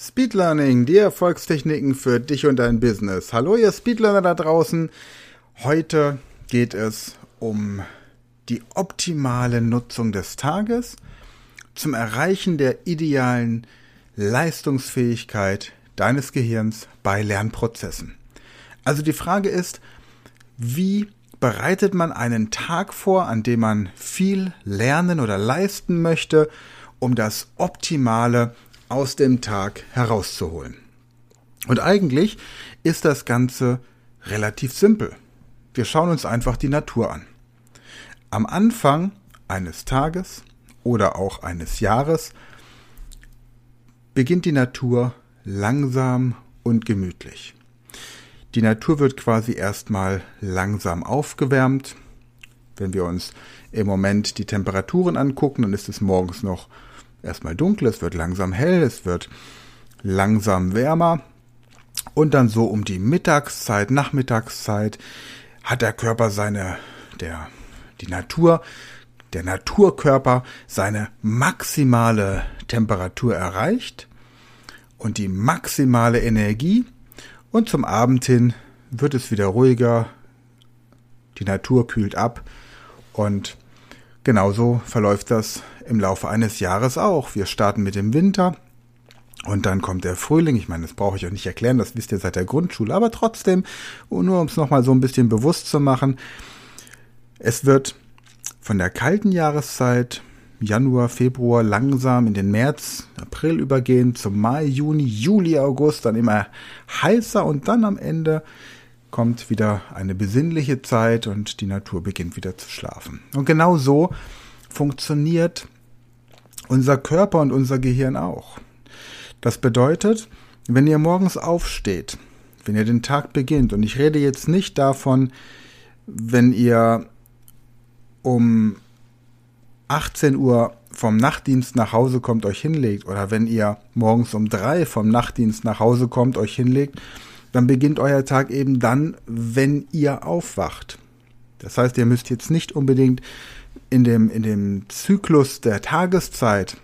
Speed Learning, die Erfolgstechniken für dich und dein Business. Hallo ihr Speedlearner da draußen. Heute geht es um die optimale Nutzung des Tages zum Erreichen der idealen Leistungsfähigkeit deines Gehirns bei Lernprozessen. Also die Frage ist, wie bereitet man einen Tag vor, an dem man viel lernen oder leisten möchte, um das optimale aus dem Tag herauszuholen. Und eigentlich ist das Ganze relativ simpel. Wir schauen uns einfach die Natur an. Am Anfang eines Tages oder auch eines Jahres beginnt die Natur langsam und gemütlich. Die Natur wird quasi erstmal langsam aufgewärmt. Wenn wir uns im Moment die Temperaturen angucken, dann ist es morgens noch erstmal dunkel, es wird langsam hell, es wird langsam wärmer. Und dann so um die Mittagszeit, Nachmittagszeit hat der Körper seine, der, die Natur, der Naturkörper seine maximale Temperatur erreicht und die maximale Energie. Und zum Abend hin wird es wieder ruhiger, die Natur kühlt ab und genauso verläuft das im Laufe eines Jahres auch. Wir starten mit dem Winter und dann kommt der Frühling. Ich meine, das brauche ich euch nicht erklären, das wisst ihr seit der Grundschule, aber trotzdem, nur um es nochmal so ein bisschen bewusst zu machen, es wird von der kalten Jahreszeit Januar, Februar langsam in den März, April übergehen, zum Mai, Juni, Juli, August, dann immer heißer und dann am Ende kommt wieder eine besinnliche Zeit und die Natur beginnt wieder zu schlafen. Und genau so funktioniert unser Körper und unser Gehirn auch. Das bedeutet, wenn ihr morgens aufsteht, wenn ihr den Tag beginnt, und ich rede jetzt nicht davon, wenn ihr um 18 Uhr vom Nachtdienst nach Hause kommt, euch hinlegt, oder wenn ihr morgens um drei vom Nachtdienst nach Hause kommt, euch hinlegt, dann beginnt euer Tag eben dann, wenn ihr aufwacht. Das heißt, ihr müsst jetzt nicht unbedingt in dem, in dem Zyklus der Tageszeit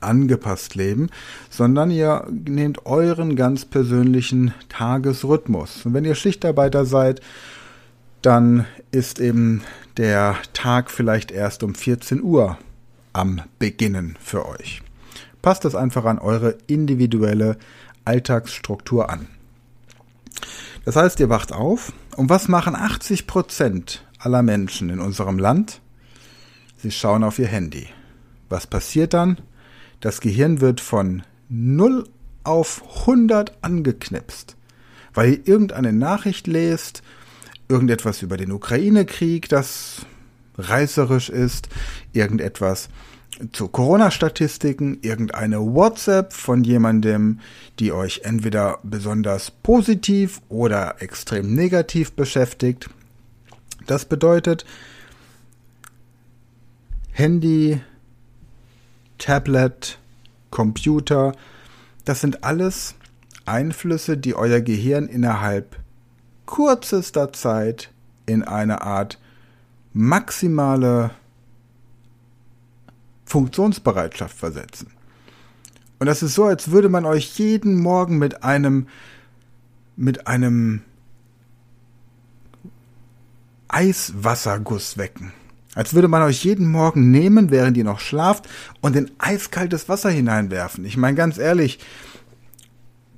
angepasst leben, sondern ihr nehmt euren ganz persönlichen Tagesrhythmus. Und wenn ihr Schichtarbeiter seid, dann ist eben der Tag vielleicht erst um 14 Uhr am Beginnen für euch. Passt das einfach an eure individuelle Alltagsstruktur an. Das heißt, ihr wacht auf und was machen 80 Prozent aller Menschen in unserem Land? Sie schauen auf ihr Handy. Was passiert dann? Das Gehirn wird von 0 auf 100 angeknipst, weil ihr irgendeine Nachricht lest, irgendetwas über den Ukraine-Krieg, das reißerisch ist, irgendetwas zu Corona-Statistiken, irgendeine WhatsApp von jemandem, die euch entweder besonders positiv oder extrem negativ beschäftigt. Das bedeutet, Handy, Tablet, Computer, das sind alles Einflüsse, die euer Gehirn innerhalb kürzester Zeit in eine Art maximale Funktionsbereitschaft versetzen. Und das ist so, als würde man euch jeden Morgen mit einem mit einem Eiswasserguss wecken. Als würde man euch jeden Morgen nehmen, während ihr noch schlaft, und in eiskaltes Wasser hineinwerfen. Ich meine, ganz ehrlich,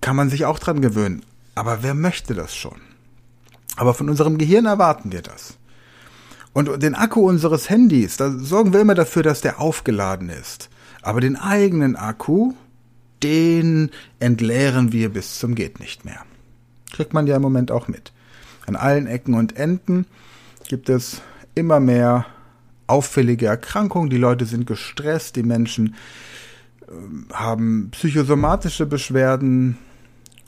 kann man sich auch dran gewöhnen. Aber wer möchte das schon? Aber von unserem Gehirn erwarten wir das. Und den Akku unseres Handys, da sorgen wir immer dafür, dass der aufgeladen ist. Aber den eigenen Akku, den entleeren wir bis zum geht nicht mehr. Kriegt man ja im Moment auch mit. An allen Ecken und Enden gibt es immer mehr auffällige Erkrankungen, die Leute sind gestresst, die Menschen äh, haben psychosomatische Beschwerden,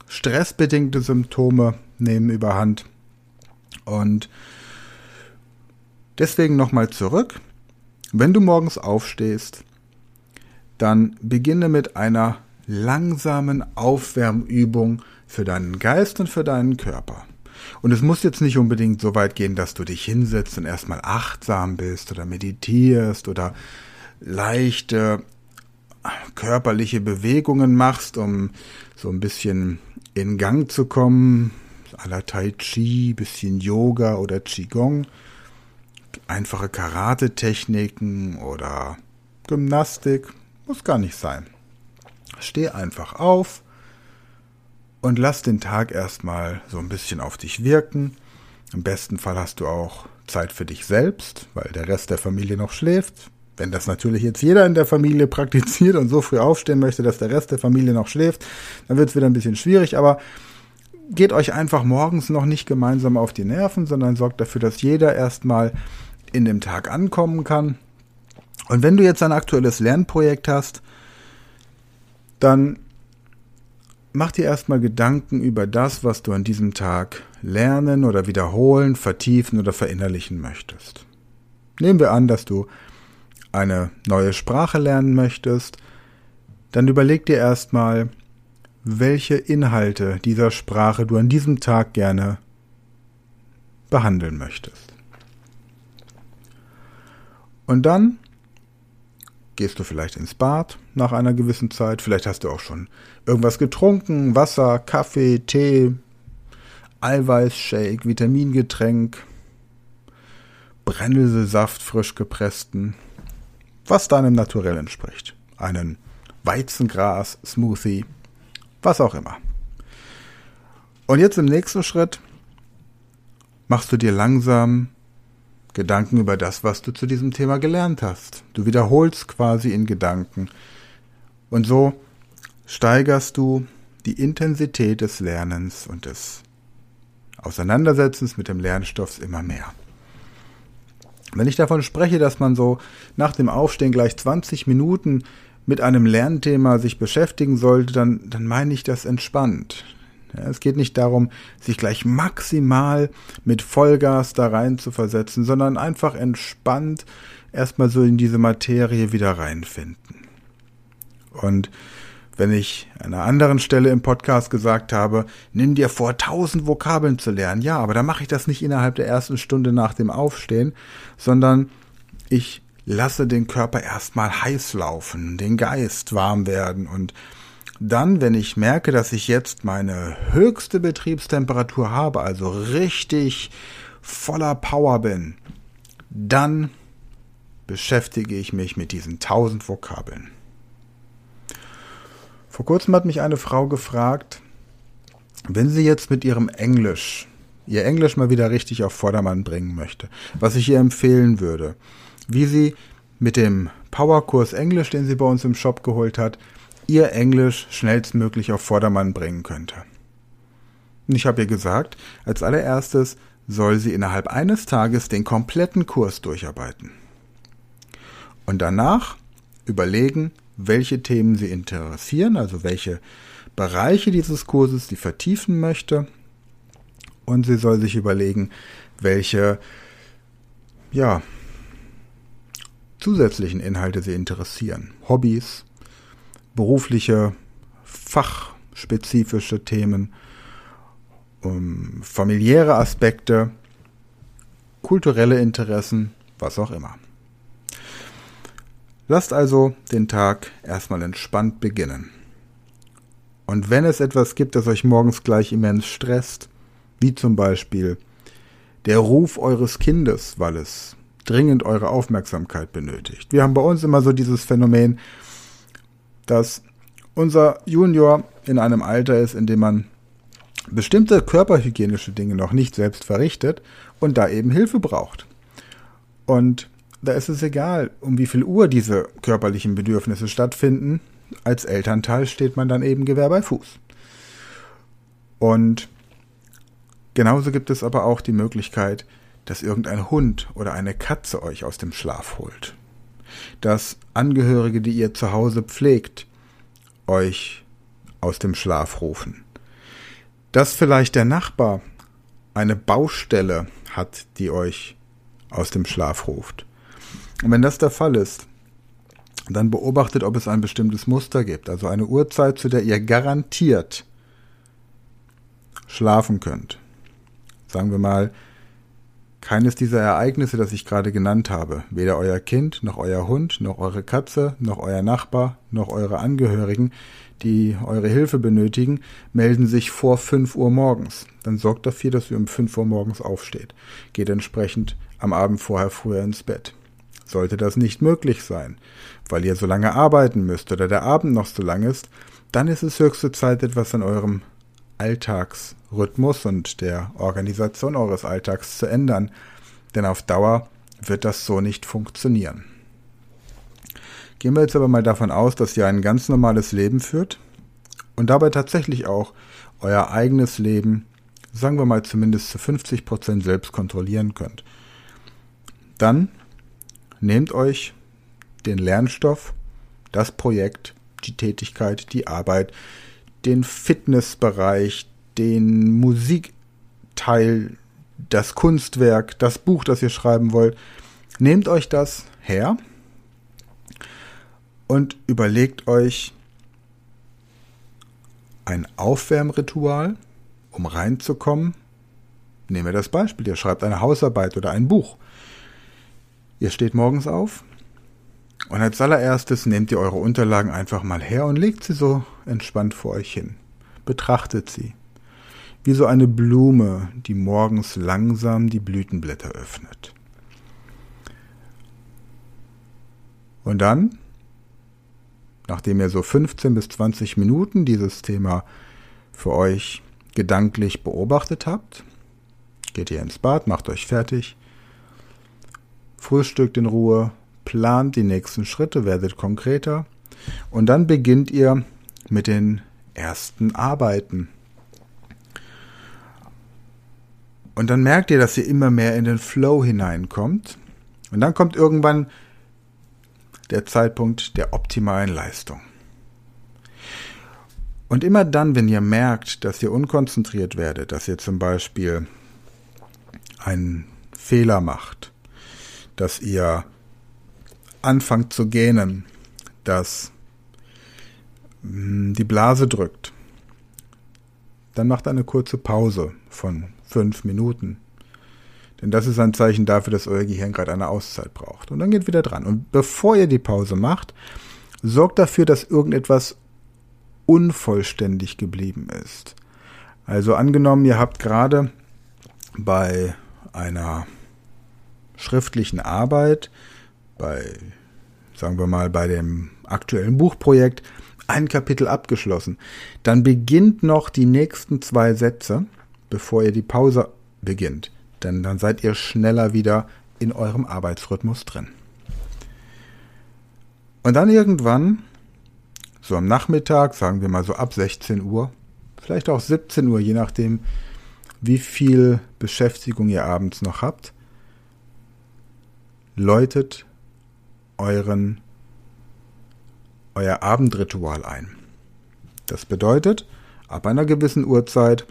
stressbedingte Symptome nehmen überhand. Und deswegen nochmal zurück. Wenn du morgens aufstehst, dann beginne mit einer langsamen Aufwärmübung für deinen Geist und für deinen Körper. Und es muss jetzt nicht unbedingt so weit gehen, dass du dich hinsetzt und erstmal achtsam bist oder meditierst oder leichte körperliche Bewegungen machst, um so ein bisschen in Gang zu kommen, à la Tai Chi, bisschen Yoga oder Qigong, einfache Karate-Techniken oder Gymnastik, muss gar nicht sein. Steh einfach auf und lass den Tag erstmal so ein bisschen auf dich wirken. Im besten Fall hast du auch Zeit für dich selbst, weil der Rest der Familie noch schläft. Wenn das natürlich jetzt jeder in der Familie praktiziert und so früh aufstehen möchte, dass der Rest der Familie noch schläft, dann wird es wieder ein bisschen schwierig, aber geht euch einfach morgens noch nicht gemeinsam auf die Nerven, sondern sorgt dafür, dass jeder erstmal in dem Tag ankommen kann. Und wenn du jetzt ein aktuelles Lernprojekt hast, dann mach dir erstmal Gedanken über das, was du an diesem Tag lernen oder wiederholen, vertiefen oder verinnerlichen möchtest. Nehmen wir an, dass du eine neue Sprache lernen möchtest, dann überleg dir erstmal, welche Inhalte dieser Sprache du an diesem Tag gerne behandeln möchtest. Und dann gehst du vielleicht ins Bad nach einer gewissen Zeit, vielleicht hast du auch schon irgendwas getrunken, Wasser, Kaffee, Tee, Eiweißshake, Vitamingetränk, Brennnesselsaft frisch gepressten, was deinem Naturell entspricht. Einen Weizengras-Smoothie, was auch immer. Und jetzt im nächsten Schritt machst du dir langsam Gedanken über das, was du zu diesem Thema gelernt hast. Du wiederholst quasi in Gedanken. Und so steigerst du die Intensität des Lernens und des Auseinandersetzens mit dem Lernstoff immer mehr. Wenn ich davon spreche, dass man so nach dem Aufstehen gleich 20 Minuten mit einem Lernthema sich beschäftigen sollte, dann, dann meine ich das entspannt. Es geht nicht darum, sich gleich maximal mit Vollgas da rein zu versetzen, sondern einfach entspannt erstmal so in diese Materie wieder reinfinden. Und wenn ich an einer anderen Stelle im Podcast gesagt habe, nimm dir vor, tausend Vokabeln zu lernen. Ja, aber da mache ich das nicht innerhalb der ersten Stunde nach dem Aufstehen, sondern ich lasse den Körper erstmal heiß laufen, den Geist warm werden und dann, wenn ich merke, dass ich jetzt meine höchste Betriebstemperatur habe, also richtig voller Power bin, dann beschäftige ich mich mit diesen tausend Vokabeln. Vor kurzem hat mich eine Frau gefragt, wenn sie jetzt mit ihrem Englisch, ihr Englisch mal wieder richtig auf Vordermann bringen möchte, was ich ihr empfehlen würde, wie sie mit dem Powerkurs Englisch, den sie bei uns im Shop geholt hat, ihr Englisch schnellstmöglich auf Vordermann bringen könnte. Und ich habe ihr gesagt, als allererstes soll sie innerhalb eines Tages den kompletten Kurs durcharbeiten. Und danach überlegen, welche Themen sie interessieren, also welche Bereiche dieses Kurses sie vertiefen möchte. Und sie soll sich überlegen, welche, ja, zusätzlichen Inhalte sie interessieren. Hobbys, berufliche, fachspezifische Themen, um, familiäre Aspekte, kulturelle Interessen, was auch immer. Lasst also den Tag erstmal entspannt beginnen. Und wenn es etwas gibt, das euch morgens gleich immens stresst, wie zum Beispiel der Ruf eures Kindes, weil es dringend eure Aufmerksamkeit benötigt. Wir haben bei uns immer so dieses Phänomen, dass unser Junior in einem Alter ist, in dem man bestimmte körperhygienische Dinge noch nicht selbst verrichtet und da eben Hilfe braucht. Und da ist es egal, um wie viel Uhr diese körperlichen Bedürfnisse stattfinden. Als Elternteil steht man dann eben Gewehr bei Fuß. Und genauso gibt es aber auch die Möglichkeit, dass irgendein Hund oder eine Katze euch aus dem Schlaf holt. Dass Angehörige, die ihr zu Hause pflegt, euch aus dem Schlaf rufen. Dass vielleicht der Nachbar eine Baustelle hat, die euch aus dem Schlaf ruft. Und wenn das der Fall ist, dann beobachtet, ob es ein bestimmtes Muster gibt, also eine Uhrzeit, zu der ihr garantiert schlafen könnt. Sagen wir mal, Keines dieser Ereignisse, das ich gerade genannt habe, weder euer Kind, noch euer Hund, noch eure Katze, noch euer Nachbar, noch eure Angehörigen, die eure Hilfe benötigen, melden sich vor 5 Uhr morgens. Dann sorgt dafür, dass ihr um 5 Uhr morgens aufsteht. Geht entsprechend am Abend vorher früher ins Bett. Sollte das nicht möglich sein, weil ihr so lange arbeiten müsst oder der Abend noch so lang ist, dann ist es höchste Zeit, etwas an eurem Alltagsrhythmus und der Organisation eures Alltags zu ändern, denn auf Dauer wird das so nicht funktionieren. Gehen wir jetzt aber mal davon aus, dass ihr ein ganz normales Leben führt und dabei tatsächlich auch euer eigenes Leben, sagen wir mal zumindest zu 50 Prozent selbst kontrollieren könnt. Dann nehmt euch den Lernstoff, das Projekt, die Tätigkeit, die Arbeit, den Fitnessbereich, den Musikteil, das Kunstwerk, das Buch, das ihr schreiben wollt. Nehmt euch das her und überlegt euch ein Aufwärmritual, um reinzukommen. Nehmen wir das Beispiel, ihr schreibt eine Hausarbeit oder ein Buch. Ihr steht morgens auf und als allererstes nehmt ihr eure Unterlagen einfach mal her und legt sie so entspannt vor euch hin. Betrachtet sie. Wie so eine Blume, die morgens langsam die Blütenblätter öffnet. Und dann, nachdem ihr so 15 bis 20 Minuten dieses Thema für euch gedanklich beobachtet habt, geht ihr ins Bad, macht euch fertig, frühstückt in Ruhe, plant die nächsten Schritte, werdet konkreter und dann beginnt ihr mit den ersten Arbeiten. Und dann merkt ihr, dass ihr immer mehr in den Flow hineinkommt. Und dann kommt irgendwann der Zeitpunkt der optimalen Leistung. Und immer dann, wenn ihr merkt, dass ihr unkonzentriert werdet, dass ihr zum Beispiel einen Fehler macht, dass ihr anfangt zu gähnen, dass hm, die Blase drückt, dann macht eine kurze Pause von fünf Minuten. Denn das ist ein Zeichen dafür, dass euer Gehirn gerade eine Auszeit braucht. Und dann geht wieder dran. Und bevor ihr die Pause macht, sorgt dafür, dass irgendetwas unvollständig geblieben ist. Also angenommen, ihr habt gerade bei einer schriftlichen Arbeit bei, sagen wir mal, bei dem aktuellen Buchprojekt ein Kapitel abgeschlossen. Dann beginnt noch die nächsten zwei Sätze, bevor ihr die Pause beginnt. Denn dann seid ihr schneller wieder in eurem Arbeitsrhythmus drin. Und dann irgendwann, so am Nachmittag, sagen wir mal so ab 16 Uhr, vielleicht auch 17 Uhr, je nachdem, wie viel Beschäftigung ihr abends noch habt, läutet euren, euer Abendritual ein. Das bedeutet, ab einer gewissen Uhrzeit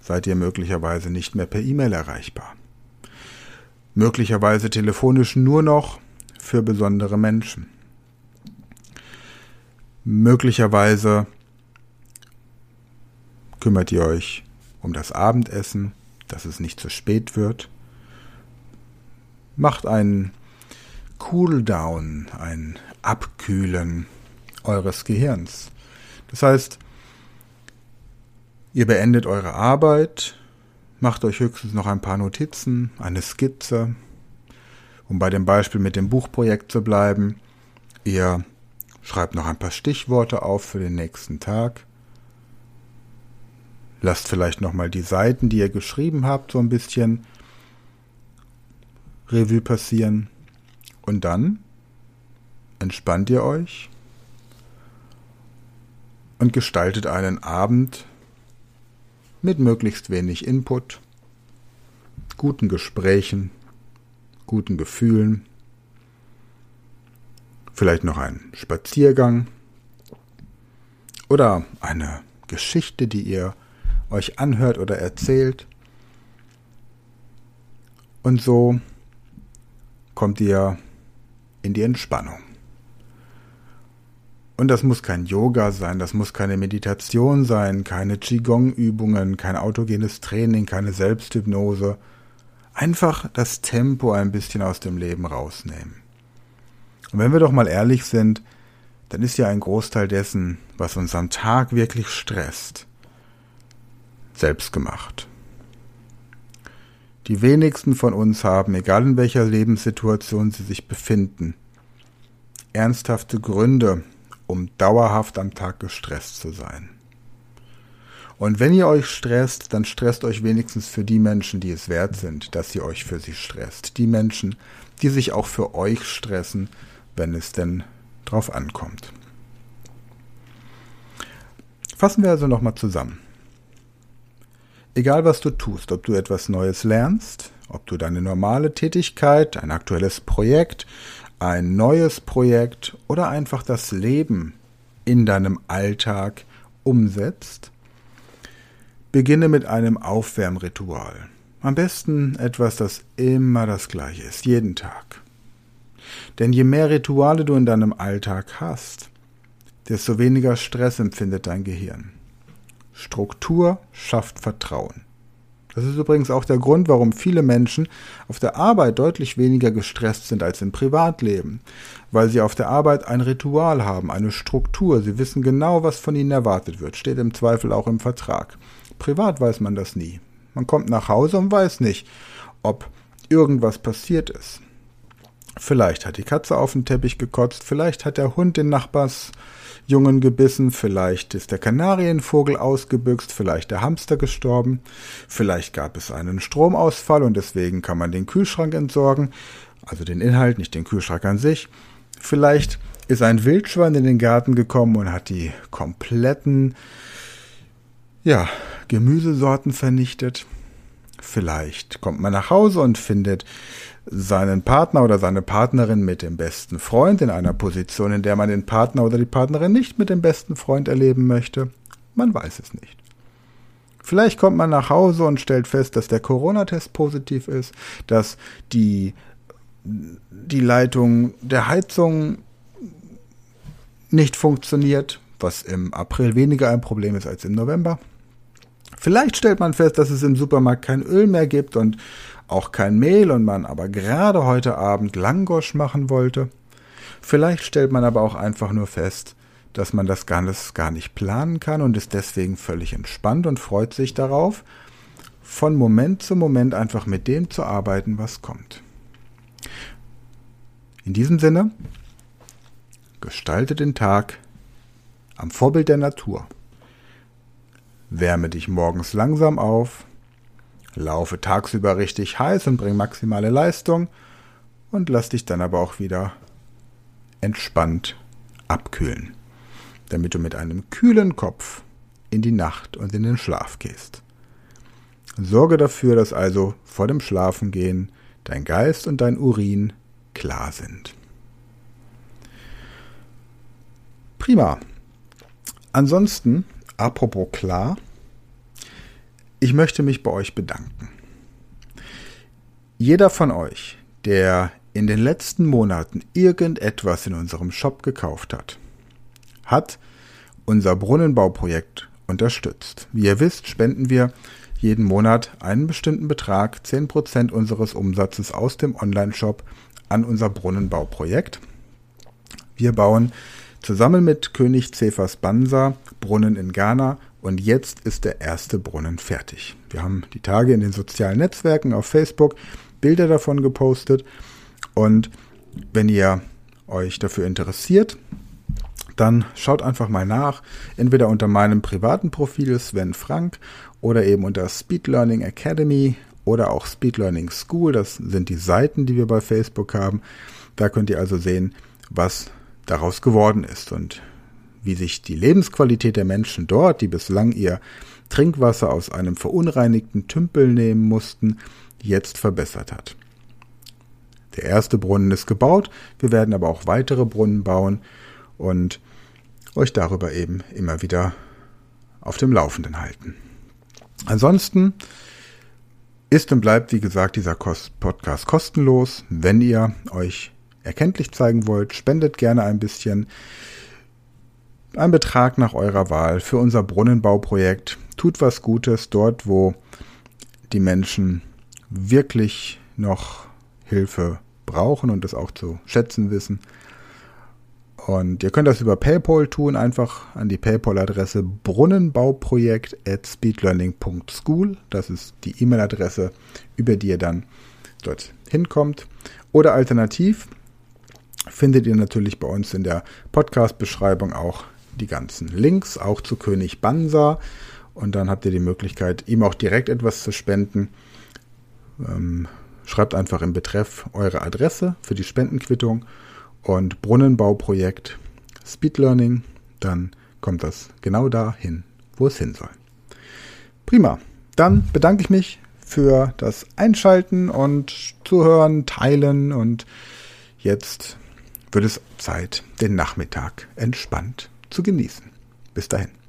seid ihr möglicherweise nicht mehr per E-Mail erreichbar. Möglicherweise telefonisch nur noch für besondere Menschen. Möglicherweise kümmert ihr euch um das Abendessen, dass es nicht zu spät wird. Macht einen Cooldown, ein Abkühlen eures Gehirns. Das heißt, ihr beendet eure Arbeit, macht euch höchstens noch ein paar Notizen, eine Skizze, um bei dem Beispiel mit dem Buchprojekt zu bleiben. Ihr schreibt noch ein paar Stichworte auf für den nächsten Tag. Lasst vielleicht nochmal die Seiten, die ihr geschrieben habt, so ein bisschen Revue passieren. Und dann entspannt ihr euch und gestaltet einen Abend mit möglichst wenig Input, guten Gesprächen, guten Gefühlen, vielleicht noch einen Spaziergang oder eine Geschichte, die ihr euch anhört oder erzählt. Und so kommt ihr in die Entspannung. Und das muss kein Yoga sein, das muss keine Meditation sein, keine Qigong-Übungen, kein autogenes Training, keine Selbsthypnose. Einfach das Tempo ein bisschen aus dem Leben rausnehmen. Und wenn wir doch mal ehrlich sind, dann ist ja ein Großteil dessen, was uns am Tag wirklich stresst, selbst gemacht. Die wenigsten von uns haben, egal in welcher Lebenssituation sie sich befinden, ernsthafte Gründe, um dauerhaft am Tag gestresst zu sein. Und wenn ihr euch stresst, dann stresst euch wenigstens für die Menschen, die es wert sind, dass ihr euch für sie stresst. Die Menschen, die sich auch für euch stressen, wenn es denn drauf ankommt. Fassen wir also nochmal zusammen. Egal was du tust, ob du etwas Neues lernst, ob du deine normale Tätigkeit, ein aktuelles Projekt, ein neues Projekt oder einfach das Leben in deinem Alltag umsetzt, beginne mit einem Aufwärmritual. Am besten etwas, das immer das gleiche ist, jeden Tag. Denn je mehr Rituale du in deinem Alltag hast, desto weniger Stress empfindet dein Gehirn. Struktur schafft Vertrauen. Das ist übrigens auch der Grund, warum viele Menschen auf der Arbeit deutlich weniger gestresst sind als im Privatleben, weil sie auf der Arbeit ein Ritual haben, eine Struktur, sie wissen genau, was von ihnen erwartet wird, steht im Zweifel auch im Vertrag. Privat weiß man das nie. Man kommt nach Hause und weiß nicht, ob irgendwas passiert ist. Vielleicht hat die Katze auf den Teppich gekotzt, vielleicht hat der Hund den Nachbarsjungen gebissen, vielleicht ist der Kanarienvogel ausgebüxt, vielleicht der Hamster gestorben, vielleicht gab es einen Stromausfall und deswegen kann man den Kühlschrank entsorgen, also den Inhalt, nicht den Kühlschrank an sich. Vielleicht ist ein Wildschwein in den Garten gekommen und hat die kompletten ja, Gemüsesorten vernichtet. Vielleicht kommt man nach Hause und findet seinen Partner oder seine Partnerin mit dem besten Freund in einer Position, in der man den Partner oder die Partnerin nicht mit dem besten Freund erleben möchte. Man weiß es nicht. Vielleicht kommt man nach Hause und stellt fest, dass der Corona-Test positiv ist, dass die, die Leitung der Heizung nicht funktioniert, was im April weniger ein Problem ist als im November. Vielleicht stellt man fest, dass es im Supermarkt kein Öl mehr gibt und auch kein Mehl und man aber gerade heute Abend Langosch machen wollte. Vielleicht stellt man aber auch einfach nur fest, dass man das Ganze gar nicht planen kann und ist deswegen völlig entspannt und freut sich darauf, von Moment zu Moment einfach mit dem zu arbeiten, was kommt. In diesem Sinne, gestalte den Tag am Vorbild der Natur. Wärme dich morgens langsam auf, laufe tagsüber richtig heiß und bring maximale Leistung und lass dich dann aber auch wieder entspannt abkühlen, damit du mit einem kühlen Kopf in die Nacht und in den Schlaf gehst. Sorge dafür, dass also vor dem Schlafengehen dein Geist und dein Urin klar sind. Prima. Ansonsten, apropos klar, ich möchte mich bei euch bedanken. Jeder von euch, der in den letzten Monaten irgendetwas in unserem Shop gekauft hat, hat unser Brunnenbauprojekt unterstützt. Wie ihr wisst, spenden wir jeden Monat einen bestimmten Betrag, 10% unseres Umsatzes aus dem Online-Shop an unser Brunnenbauprojekt. Wir bauen zusammen mit König Cephas Bansa Brunnen in Ghana und jetzt ist der erste Brunnen fertig. Wir haben die Tage in den sozialen Netzwerken auf Facebook Bilder davon gepostet. Und wenn ihr euch dafür interessiert, dann schaut einfach mal nach. Entweder unter meinem privaten Profil Sven Frank oder eben unter Speed Learning Academy oder auch Speed Learning School. Das sind die Seiten, die wir bei Facebook haben. Da könnt ihr also sehen, was daraus geworden ist. Und wie sich die Lebensqualität der Menschen dort, die bislang ihr Trinkwasser aus einem verunreinigten Tümpel nehmen mussten, jetzt verbessert hat. Der erste Brunnen ist gebaut, wir werden aber auch weitere Brunnen bauen und euch darüber eben immer wieder auf dem Laufenden halten. Ansonsten ist und bleibt, wie gesagt, dieser Podcast kostenlos. Wenn ihr euch erkenntlich zeigen wollt, spendet gerne ein bisschen. Ein Betrag nach eurer Wahl für unser Brunnenbauprojekt. Tut was Gutes dort, wo die Menschen wirklich noch Hilfe brauchen und das auch zu schätzen wissen. Und ihr könnt das über PayPal tun, einfach an die PayPal-Adresse brunnenbauprojekt at speedlearning.school. Das ist die E-Mail-Adresse, über die ihr dann dort hinkommt. Oder alternativ findet ihr natürlich bei uns in der Podcast-Beschreibung auch die ganzen Links, auch zu König Bansa. Und dann habt ihr die Möglichkeit, ihm auch direkt etwas zu spenden. Ähm, schreibt einfach im Betreff eure Adresse für die Spendenquittung und Brunnenbauprojekt Speed Learning. Dann kommt das genau dahin, wo es hin soll. Prima. Dann bedanke ich mich für das Einschalten und Zuhören, Teilen und jetzt wird es Zeit, den Nachmittag entspannt zu genießen. Bis dahin.